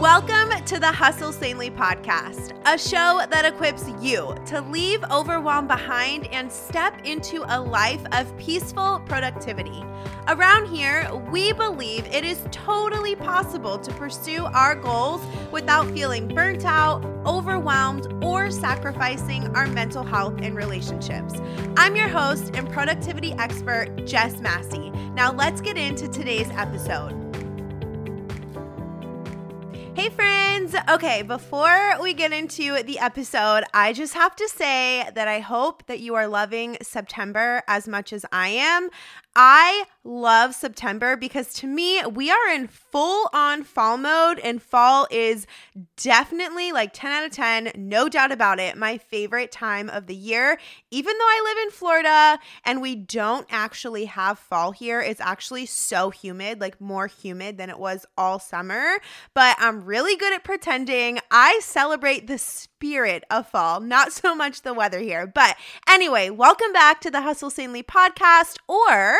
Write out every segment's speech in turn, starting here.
Welcome to the Hustle Sanely podcast, a show that equips you to leave overwhelm behind and step into a life of peaceful productivity. Around here, we believe it is totally possible to pursue our goals without feeling burnt out, overwhelmed, or sacrificing our mental health and relationships. I'm your host and productivity expert, Jess Massey. Now, let's get into today's episode. Hey, friends. Okay, before we get into the episode, I just have to say that I hope that you are loving September as much as I am. I love September because to me, we are in full on fall mode, and fall is definitely like 10 out of 10, no doubt about it, my favorite time of the year. Even though I live in Florida and we don't actually have fall here, it's actually so humid, like more humid than it was all summer. But I'm really good at pretending. I celebrate the spirit of fall, not so much the weather here. But anyway, welcome back to the Hustle Sanely podcast, or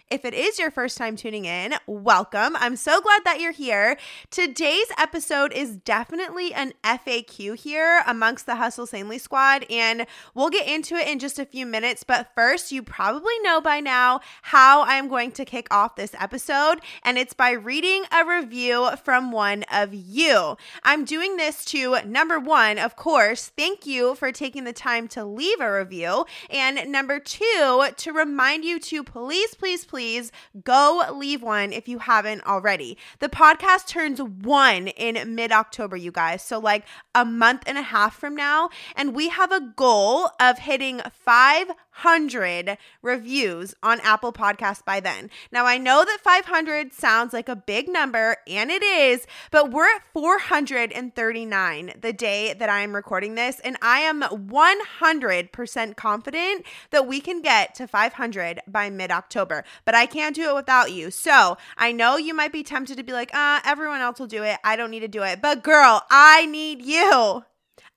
if it is your first time tuning in, welcome. I'm so glad that you're here. Today's episode is definitely an FAQ here amongst the Hustle Sanely squad, and we'll get into it in just a few minutes. But first, you probably know by now how I'm going to kick off this episode, and it's by reading a review from one of you. I'm doing this to number one, of course, thank you for taking the time to leave a review, and number two, to remind you to please, please, please please go leave one if you haven't already. The podcast turns one in mid October, you guys. So, like a month and a half from now. And we have a goal of hitting 500 reviews on Apple Podcasts by then. Now, I know that 500 sounds like a big number, and it is, but we're at 439 the day that I am recording this. And I am 100% confident that we can get to 500 by mid October. But I can't do it without you. So I know you might be tempted to be like, uh, everyone else will do it. I don't need to do it. But girl, I need you.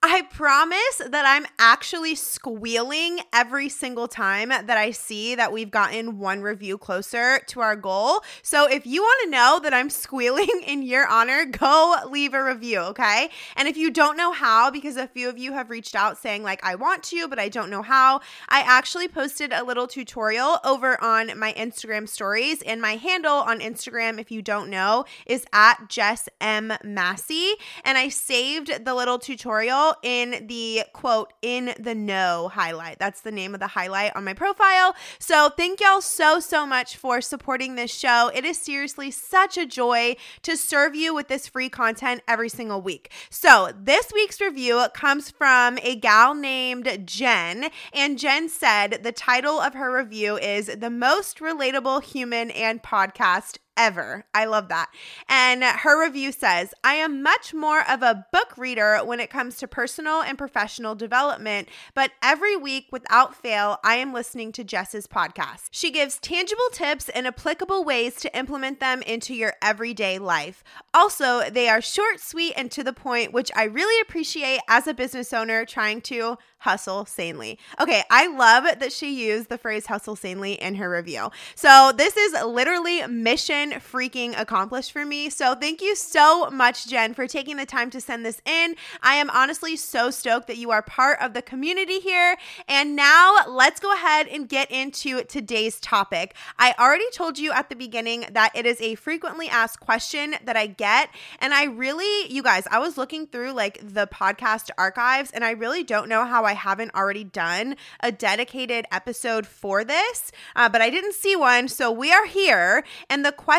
I promise that I'm actually squealing every single time that I see that we've gotten one review closer to our goal. So if you want to know that I'm squealing in your honor, go leave a review, okay? And if you don't know how, because a few of you have reached out saying, like, I want to, but I don't know how, I actually posted a little tutorial over on my Instagram stories. And my handle on Instagram, if you don't know, is at Jess M. Massey. And I saved the little tutorial in the quote, in the know highlight. That's the name of the highlight on my profile. So thank y'all so, so much for supporting this show. It is seriously such a joy to serve you with this free content every single week. So this week's review comes from a gal named Jen. And Jen said the title of her review is The Most Relatable Human and Podcast ever. I love that. And her review says, I am much more of a book reader when it comes to personal and professional development, but every week without fail, I am listening to Jess's podcast. She gives tangible tips and applicable ways to implement them into your everyday life. Also, they are short, sweet, and to the point, which I really appreciate as a business owner trying to hustle sanely. Okay, I love that she used the phrase hustle sanely in her review. So, this is literally mission freaking accomplished for me. So, thank you so much, Jen, for taking the time to send this in. I am honestly so stoked that you are part of the community here. And now, let's go ahead and get into today's topic. I already told you at the beginning that it is a frequently asked question that I get. And I really, you guys, I was looking through like the podcast archives, and I really don't know how I haven't already done a dedicated episode for this, uh, but I didn't see one. So we are here. And the question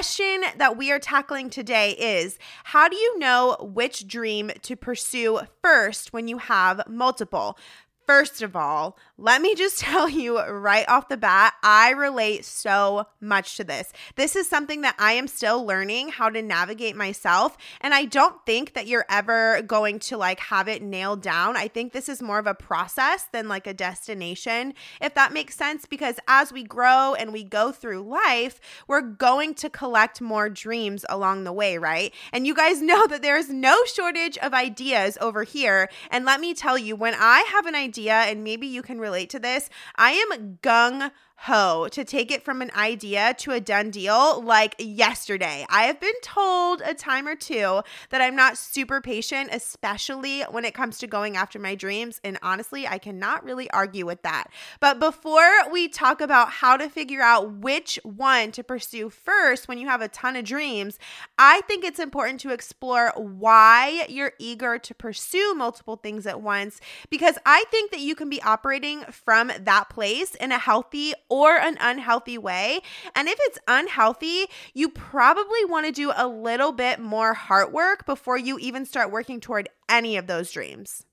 that we are tackling today is how do you know which dream to pursue first when you have multiple? First of all, let me just tell you right off the bat, I relate so much to this. This is something that I am still learning how to navigate myself. And I don't think that you're ever going to like have it nailed down. I think this is more of a process than like a destination, if that makes sense. Because as we grow and we go through life, we're going to collect more dreams along the way, right? And you guys know that there's no shortage of ideas over here. And let me tell you, when I have an idea, and maybe you can relate to this. I am gung ho to take it from an idea to a done deal like yesterday. I have been told a time or two that I'm not super patient, especially when it comes to going after my dreams. And honestly, I cannot really argue with that. But before we talk about how to figure out which one to pursue first when you have a ton of dreams, I think it's important to explore why you're eager to pursue multiple things at once because I think that you can be operating from that place in a healthy or an unhealthy way. And if it's unhealthy, you probably want to do a little bit more heart work before you even start working toward any of those dreams.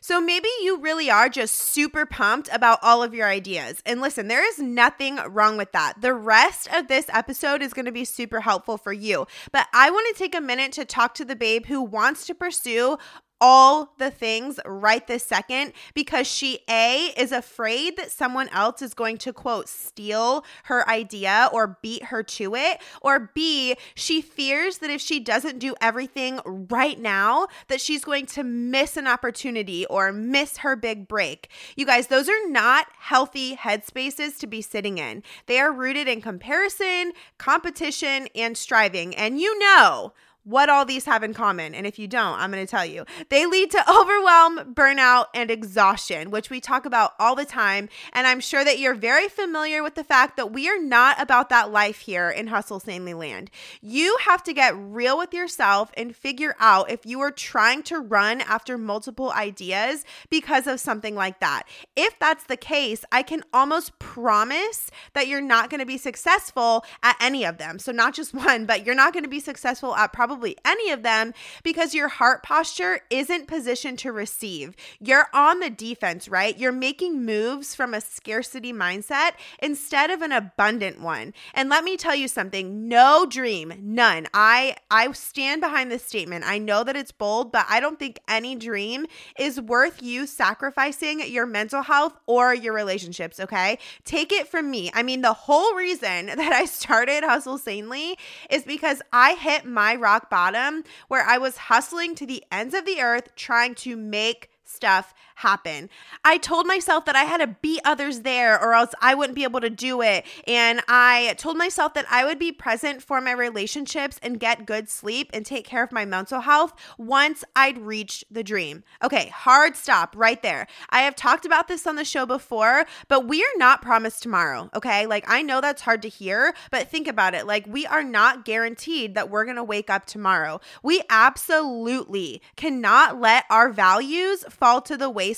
So maybe you really are just super pumped about all of your ideas. And listen, there is nothing wrong with that. The rest of this episode is going to be super helpful for you. But I want to take a minute to talk to the babe who wants to pursue all the things right this second because she A is afraid that someone else is going to quote steal her idea or beat her to it or B she fears that if she doesn't do everything right now that she's going to miss an opportunity or miss her big break. You guys, those are not healthy headspaces to be sitting in. They are rooted in comparison, competition and striving. And you know, what all these have in common. And if you don't, I'm going to tell you. They lead to overwhelm, burnout, and exhaustion, which we talk about all the time. And I'm sure that you're very familiar with the fact that we are not about that life here in Hustle Sanely Land. You have to get real with yourself and figure out if you are trying to run after multiple ideas because of something like that. If that's the case, I can almost promise that you're not going to be successful at any of them. So, not just one, but you're not going to be successful at probably probably any of them because your heart posture isn't positioned to receive. You're on the defense, right? You're making moves from a scarcity mindset instead of an abundant one. And let me tell you something, no dream, none. I I stand behind this statement. I know that it's bold, but I don't think any dream is worth you sacrificing your mental health or your relationships, okay? Take it from me. I mean, the whole reason that I started Hustle Sanely is because I hit my rock rock bottom where I was hustling to the ends of the earth trying to make stuff happen. I told myself that I had to beat others there or else I wouldn't be able to do it. And I told myself that I would be present for my relationships and get good sleep and take care of my mental health once I'd reached the dream. Okay, hard stop right there. I have talked about this on the show before, but we are not promised tomorrow. Okay, like I know that's hard to hear, but think about it. Like we are not guaranteed that we're to wake up tomorrow. We absolutely cannot let our values fall to the wayside,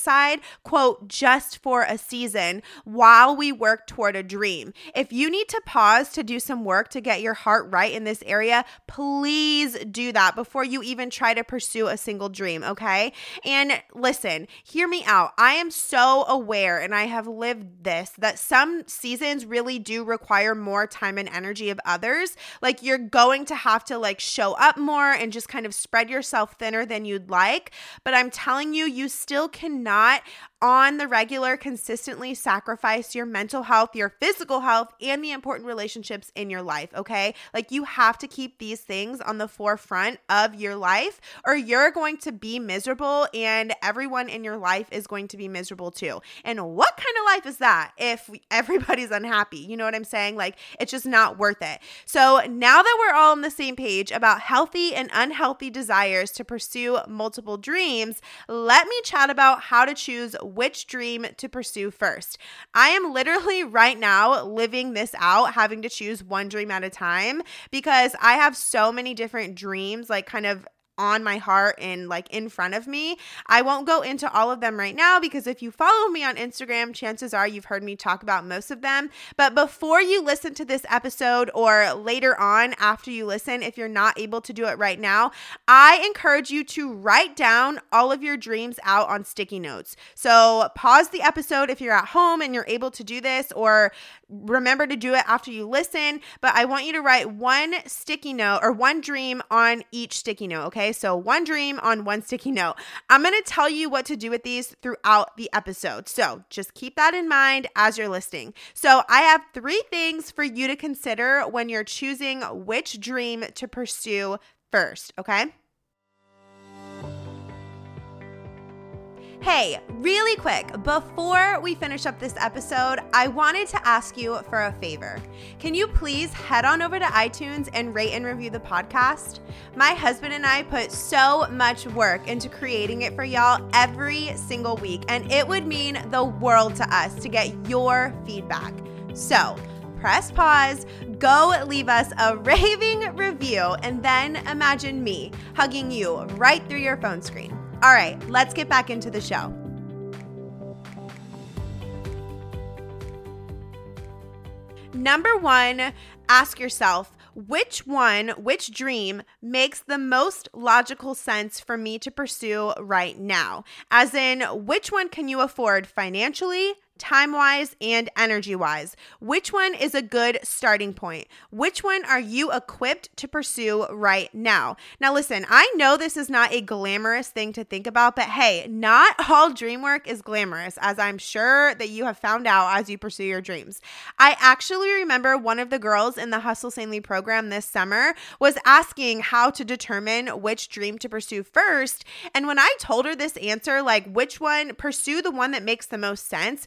quote, just for a season while we work toward a dream. If you need to pause to do some work to get your heart right in this area, please do that before you even try to pursue a single dream, okay? And listen, hear me out. I am so aware and I have lived this that some seasons really do require more time and energy of others. Like you're going to have to like show up more and just kind of spread yourself thinner than you'd like. But I'm telling you, you still cannot on the regular consistently sacrifice your mental health, your physical health, and the important relationships in your life, okay? Like you have to keep these things on the forefront of your life or you're going to be miserable and everyone in your life is going to be miserable too. And what kind of life is that if everybody's unhappy? You know what I'm saying? Like it's just not worth it. So now that we're all on the same page about healthy and unhealthy desires to pursue multiple dreams, let me chat about how to choose which dream to pursue first. I am literally right now living this out, having to choose one dream at a time because I have so many different dreams, like kind of on my heart and like in front of me. I won't go into all of them right now because if you follow me on Instagram, chances are you've heard me talk about most of them. But before you listen to this episode or later on after you listen, if you're not able to do it right now, I encourage you to write down all of your dreams out on sticky notes. So pause the episode if you're at home and you're able to do this, or remember to do it after you listen. But I want you to write one sticky note or one dream on each sticky note, okay? Okay, so one dream on one sticky note. I'm to tell you what to do with these throughout the episode. So just keep that in mind as you're listening. So I have three things for you to consider when you're choosing which dream to pursue first, okay? Hey, really quick, before we finish up this episode, I wanted to ask you for a favor. Can you please head on over to iTunes and rate and review the podcast? My husband and I put so much work into creating it for y'all every single week, and it would mean the world to us to get your feedback. So, press pause, go leave us a raving review, and then imagine me hugging you right through your phone screen. All right, let's get back into the show. Number one, ask yourself which one, which dream makes the most logical sense for me to pursue right now? As in, which one can you afford financially, time wise and energy wise? Which one is a good starting point? Which one are you equipped to pursue right now? Now, listen, I know this is not a glamorous thing to think about, but hey, not all dream work is glamorous, as I'm sure that you have found out as you pursue your dreams. I actually remember one of the girls in the Hustle Sanely program this summer was asking how to determine which dream to pursue first. And when I told her this answer, like which one, pursue the one that makes the most sense,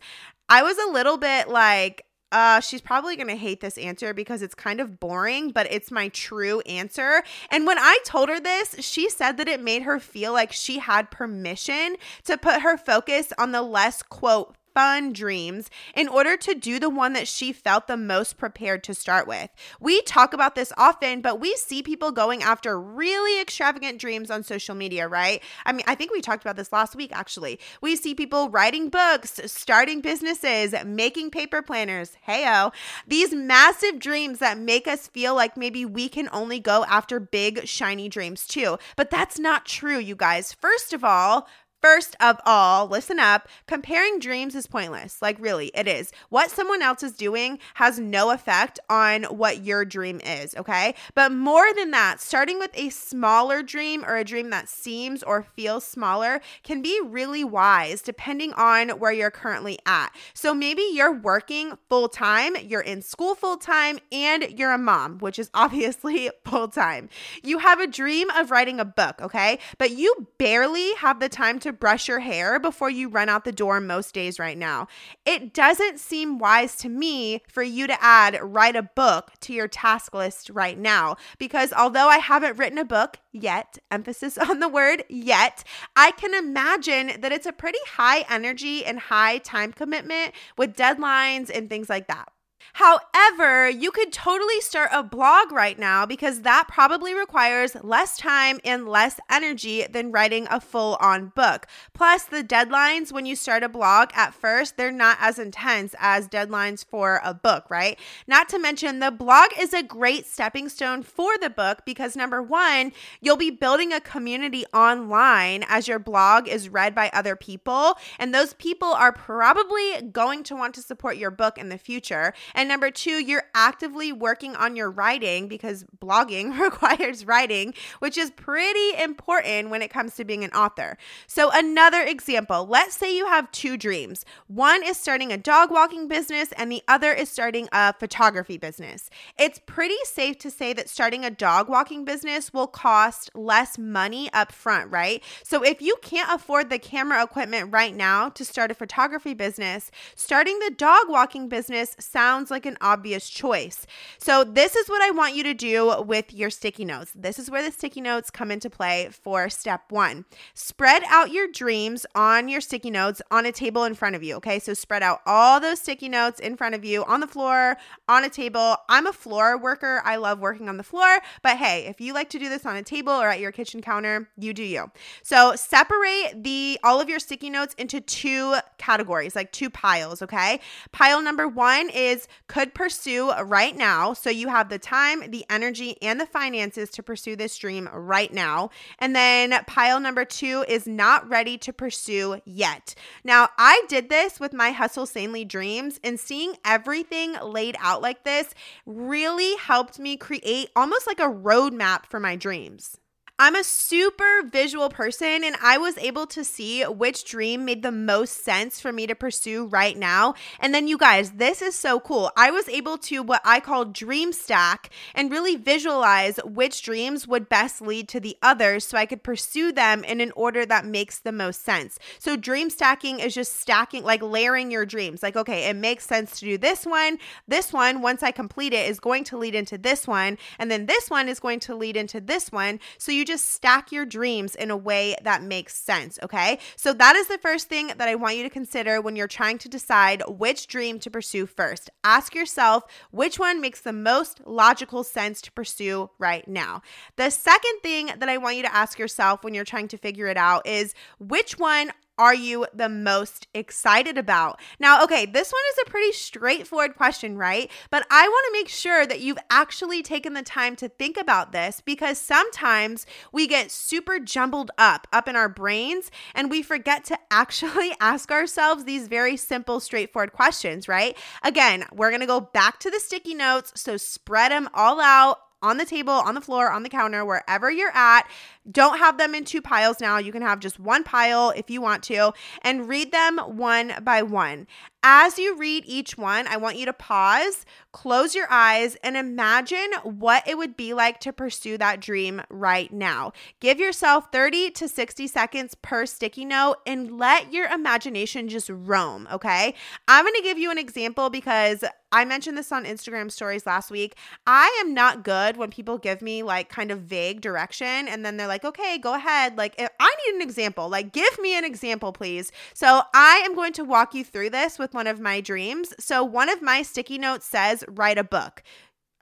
I was a little bit like, uh, she's probably going to hate this answer because it's kind of boring, but it's my true answer. And when I told her this, she said that it made her feel like she had permission to put her focus on the less, quote, fun dreams in order to do the one that she felt the most prepared to start with. We talk about this often, but we see people going after really extravagant dreams on social media, right? I mean, I think we talked about this last week actually. We see people writing books, starting businesses, making paper planners. Heyo. These massive dreams that make us feel like maybe we can only go after big, shiny dreams too. But that's not true, you guys. First of all, First of all, listen up. Comparing dreams is pointless. Like, really, it is. What someone else is doing has no effect on what your dream is, okay? But more than that, starting with a smaller dream or a dream that seems or feels smaller can be really wise depending on where you're currently at. So maybe you're working full time, you're in school full time, and you're a mom, which is obviously full time. You have a dream of writing a book, okay? But you barely have the time to to brush your hair before you run out the door most days right now. It doesn't seem wise to me for you to add write a book to your task list right now because although I haven't written a book yet, emphasis on the word yet, I can imagine that it's a pretty high energy and high time commitment with deadlines and things like that. However, you could totally start a blog right now because that probably requires less time and less energy than writing a full on book. Plus, the deadlines when you start a blog at first, they're not as intense as deadlines for a book, right? Not to mention, the blog is a great stepping stone for the book because number one, you'll be building a community online as your blog is read by other people. And those people are probably going to want to support your book in the future. And number two, you're actively working on your writing because blogging requires writing, which is pretty important when it comes to being an author. So, another example let's say you have two dreams one is starting a dog walking business, and the other is starting a photography business. It's pretty safe to say that starting a dog walking business will cost less money up front, right? So, if you can't afford the camera equipment right now to start a photography business, starting the dog walking business sounds sounds like an obvious choice. So, this is what I want you to do with your sticky notes. This is where the sticky notes come into play for step one. Spread out your dreams on your sticky notes on a table in front of you. Okay, so spread out all those sticky notes in front of you on the floor, on a table. I'm a floor worker. I love working on the floor, but hey, if you like to do this on a table or at your kitchen counter, you do you. So, separate the all of your sticky notes into two categories, like two piles, okay? Pile number 1 is could pursue right now. So you have the time, the energy, and the finances to pursue this dream right now. And then pile number two is not ready to pursue yet. Now, I did this with my Hustle Sanely dreams, and seeing everything laid out like this really helped me create almost like a roadmap for my dreams. I'm a super visual person and I was able to see which dream made the most sense for me to pursue right now. And then, you guys, this is so cool. I was able to what I call dream stack and really visualize which dreams would best lead to the others so I could pursue them in an order that makes the most sense. So, dream stacking is just stacking, like layering your dreams. Like, okay, it makes sense to do this one. This one, once I complete it, is going to lead into this one. And then this one is going to lead into this one. So, you just stack your dreams in a way that makes sense. Okay. So, that is the first thing that I want you to consider when you're trying to decide which dream to pursue first. Ask yourself which one makes the most logical sense to pursue right now. The second thing that I want you to ask yourself when you're trying to figure it out is which one are you the most excited about? Now, okay, this one is a pretty straightforward question, right? But I want to make sure that you've actually taken the time to think about this because sometimes we get super jumbled up up in our brains and we forget to actually ask ourselves these very simple, straightforward questions, right? Again, we're going to go back to the sticky notes, so spread them all out on the table, on the floor, on the counter, wherever you're at. Don't have them in two piles now. You can have just one pile if you want to, and read them one by one. As you read each one, I want you to pause, close your eyes, and imagine what it would be like to pursue that dream right now. Give yourself 30 to 60 seconds per sticky note and let your imagination just roam, okay? I'm gonna give you an example because I mentioned this on Instagram stories last week. I am not good when people give me like kind of vague direction and then they're like, okay, go ahead. Like, I need an example. Like, give me an example, please. So, I am going to walk you through this with one of my dreams. So, one of my sticky notes says, write a book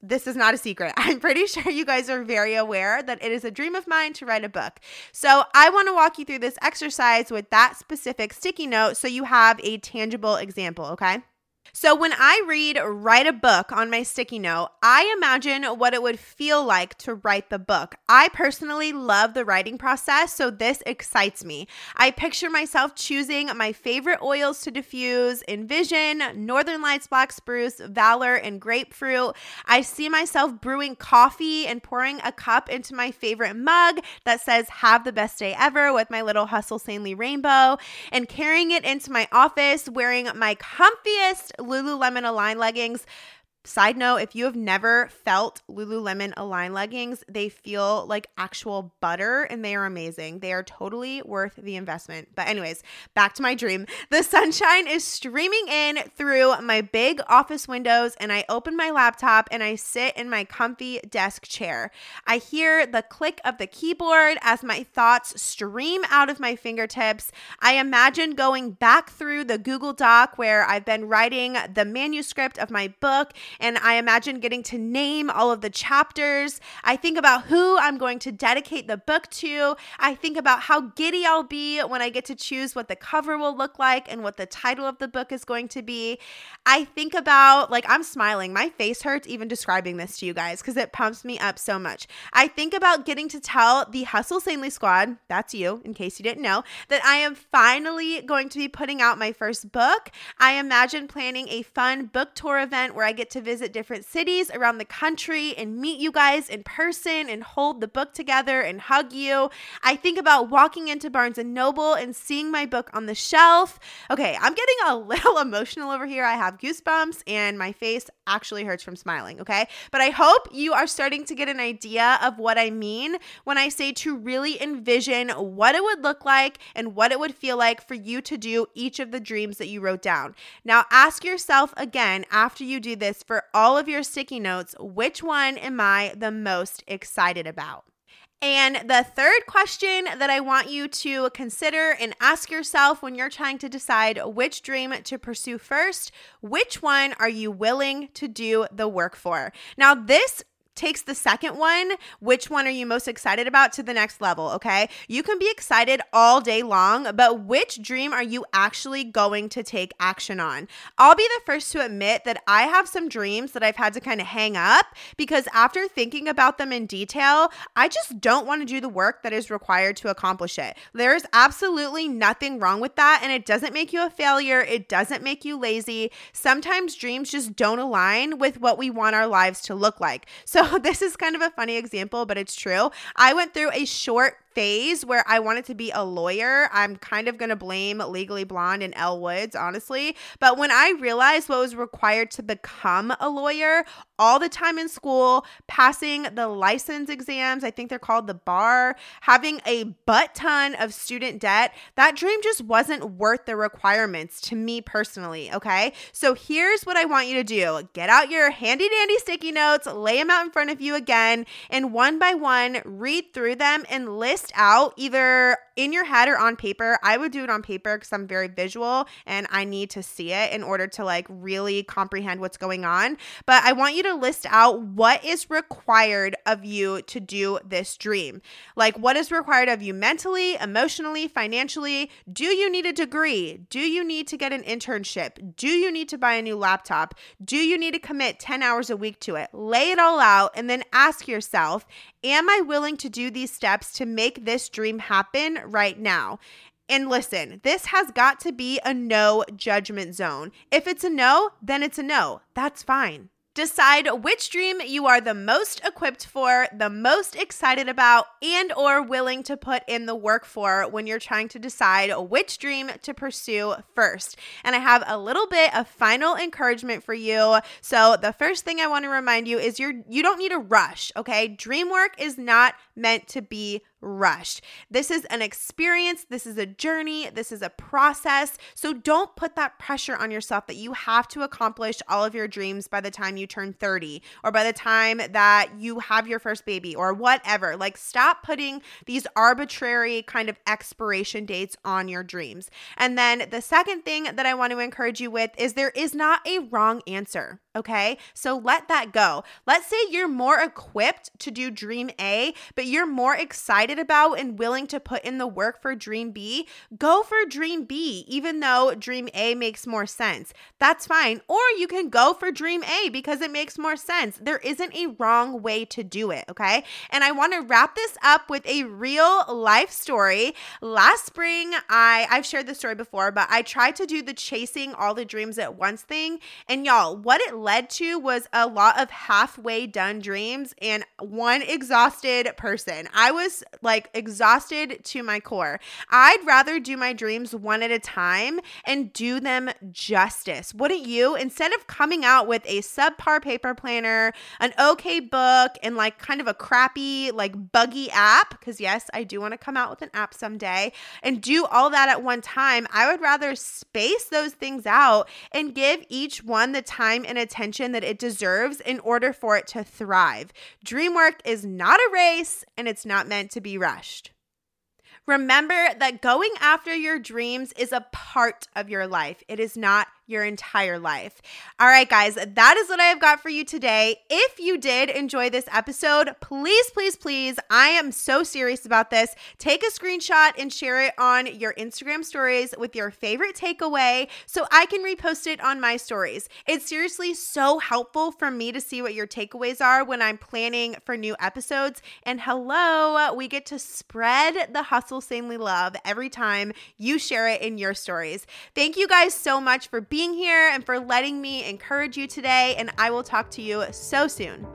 this is not a secret. I'm pretty sure you guys are very aware that it is a dream of mine to write a book. So, I want to walk you through this exercise with that specific sticky note so you have a tangible example, okay? So when I read write a book on my sticky note, I imagine what it would feel like to write the book. I personally love the writing process, so this excites me. I picture myself choosing my favorite oils to diffuse, Envision, Northern Lights Black Spruce, Valor, and Grapefruit. I see myself brewing coffee and pouring a cup into my favorite mug that says have the best day ever with my little Hustle Sanely rainbow and carrying it into my office wearing my comfiest Lululemon Align leggings Side note, if you have never felt Lululemon Align leggings, they feel like actual butter and they are amazing. They are totally worth the investment. But, anyways, back to my dream. The sunshine is streaming in through my big office windows, and I open my laptop and I sit in my comfy desk chair. I hear the click of the keyboard as my thoughts stream out of my fingertips. I imagine going back through the Google Doc where I've been writing the manuscript of my book and I imagine getting to name all of the chapters. I think about who I'm going to dedicate the book to. I think about how giddy I'll be when I get to choose what the cover will look like and what the title of the book is going to be. I think about, like, I'm smiling. My face hurts even describing this to you guys because it pumps me up so much. I think about getting to tell the Hustle Sanely squad, that's you, in case you didn't know, that I am finally going to be putting out my first book. I imagine planning a fun book tour event where I get to visit different cities around the country and meet you guys in person and hold the book together and hug you. I think about walking into Barnes and Noble and seeing my book on the shelf. Okay, I'm getting a little emotional over here. I have goosebumps and my face actually hurts from smiling, okay? But I hope you are starting to get an idea of what I mean when I say to really envision what it would look like and what it would feel like for you to do each of the dreams that you wrote down. Now, ask yourself again after you do this for all of your sticky notes which one am I the most excited about? And the third question that I want you to consider and ask yourself when you're trying to decide which dream to pursue first, which one are you willing to do the work for? Now, this takes the second one, which one are you most excited about, to the next level, okay? You can be excited all day long, but which dream are you actually going to take action on? I'll be the first to admit that I have some dreams that I've had to kind of hang up because after thinking about them in detail, I just don't want to do the work that is required to accomplish it. There is absolutely nothing wrong with that, and it doesn't make you a failure, it doesn't make you lazy. Sometimes dreams just don't align with what we want our lives to look like. So This is kind of a funny example, but it's true. I went through a short phase where I wanted to be a lawyer. I'm kind of going to blame Legally Blonde and Elle Woods, honestly. But when I realized what was required to become a lawyer, all the time in school, passing the license exams, I think they're called the bar, having a butt ton of student debt, that dream just wasn't worth the requirements to me personally. Okay. So here's what I want you to do get out your handy dandy sticky notes, lay them out in front of you again, and one by one, read through them and list list out either in your head or on paper. I would do it on paper because I'm very visual and I need to see it in order to like really comprehend what's going on. But I want you to list out what is required of you to do this dream. Like, what is required of you mentally, emotionally, financially? Do you need a degree? Do you need to get an internship? Do you need to buy a new laptop? Do you need to commit 10 hours a week to it? Lay it all out and then ask yourself, Am I willing to do these steps to make this dream happen right now? And listen, this has got to be a no judgment zone. If it's a no, then it's a no. That's fine. Decide which dream you are the most equipped for, the most excited about, and or willing to put in the work for when you're trying to decide which dream to pursue first. And I have a little bit of final encouragement for you. So, the first thing I want to remind you is you're you don't need to rush, okay? Dream work is not meant to be rushed. This is an experience, this is a journey, this is a process. So don't put that pressure on yourself that you have to accomplish all of your dreams by the time you turn 30 or by the time that you have your first baby or whatever. Like, stop putting these arbitrary kind of expiration dates on your dreams. And then the second thing that I want to encourage you with is there is not a wrong answer. Okay. So let that go. Let's say you're more equipped to do dream A, but you're more excited about and willing to put in the work for dream B. Go for dream B, even though dream A makes more sense. That's fine. Or you can go for dream A because it makes more sense. There isn't a wrong way to do it. Okay. And I want to wrap this up with a real life story. Last spring, I, I've shared this story before, but I tried to do the chasing all the dreams at once thing. And y'all, what it led to was a lot of halfway done dreams and one exhausted person. I was like exhausted to my core. I'd rather do my dreams one at a time and do them justice. Wouldn't you? Instead of coming out with a subpar paper planner, an okay book, and like kind of a crappy, like buggy app, because yes, I do want to come out with an app someday and do all that at one time, I would rather space those things out and give each one the time and attention that it deserves in order for it to thrive. Dream work is not a race and it's not meant to be rushed. Remember that going after your dreams is a part of your life. It is not your entire life. All right, guys, that is what I have got for you today. If you did enjoy this episode, please, please, please, I am so serious about this. Take a screenshot and share it on your Instagram stories with your favorite takeaway so I can repost it on my stories. It's seriously so helpful for me to see what your takeaways are when I'm planning for new episodes. And hello, we get to spread the hustle sanely love every time you share it in your stories. Thank you guys so much for being being here and for letting me encourage you today. And I will talk to you so soon.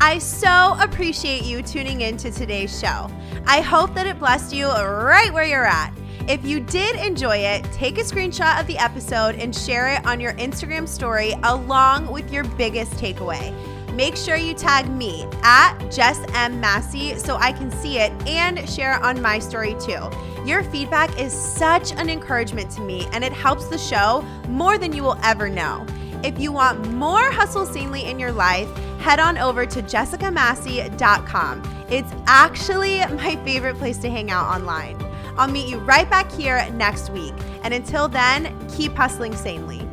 I so appreciate you tuning in to today's show. I hope that it blessed you right where you're at. If you did enjoy it, take a screenshot of the episode and share it on your Instagram story along with your biggest takeaway make sure you tag me at Jess M. Massey so I can see it and share it on my story too. Your feedback is such an encouragement to me and it helps the show more than you will ever know. If you want more Hustle Sanely in your life, head on over to jessicamassey.com. It's actually my favorite place to hang out online. I'll meet you right back here next week. And until then, keep hustling sanely.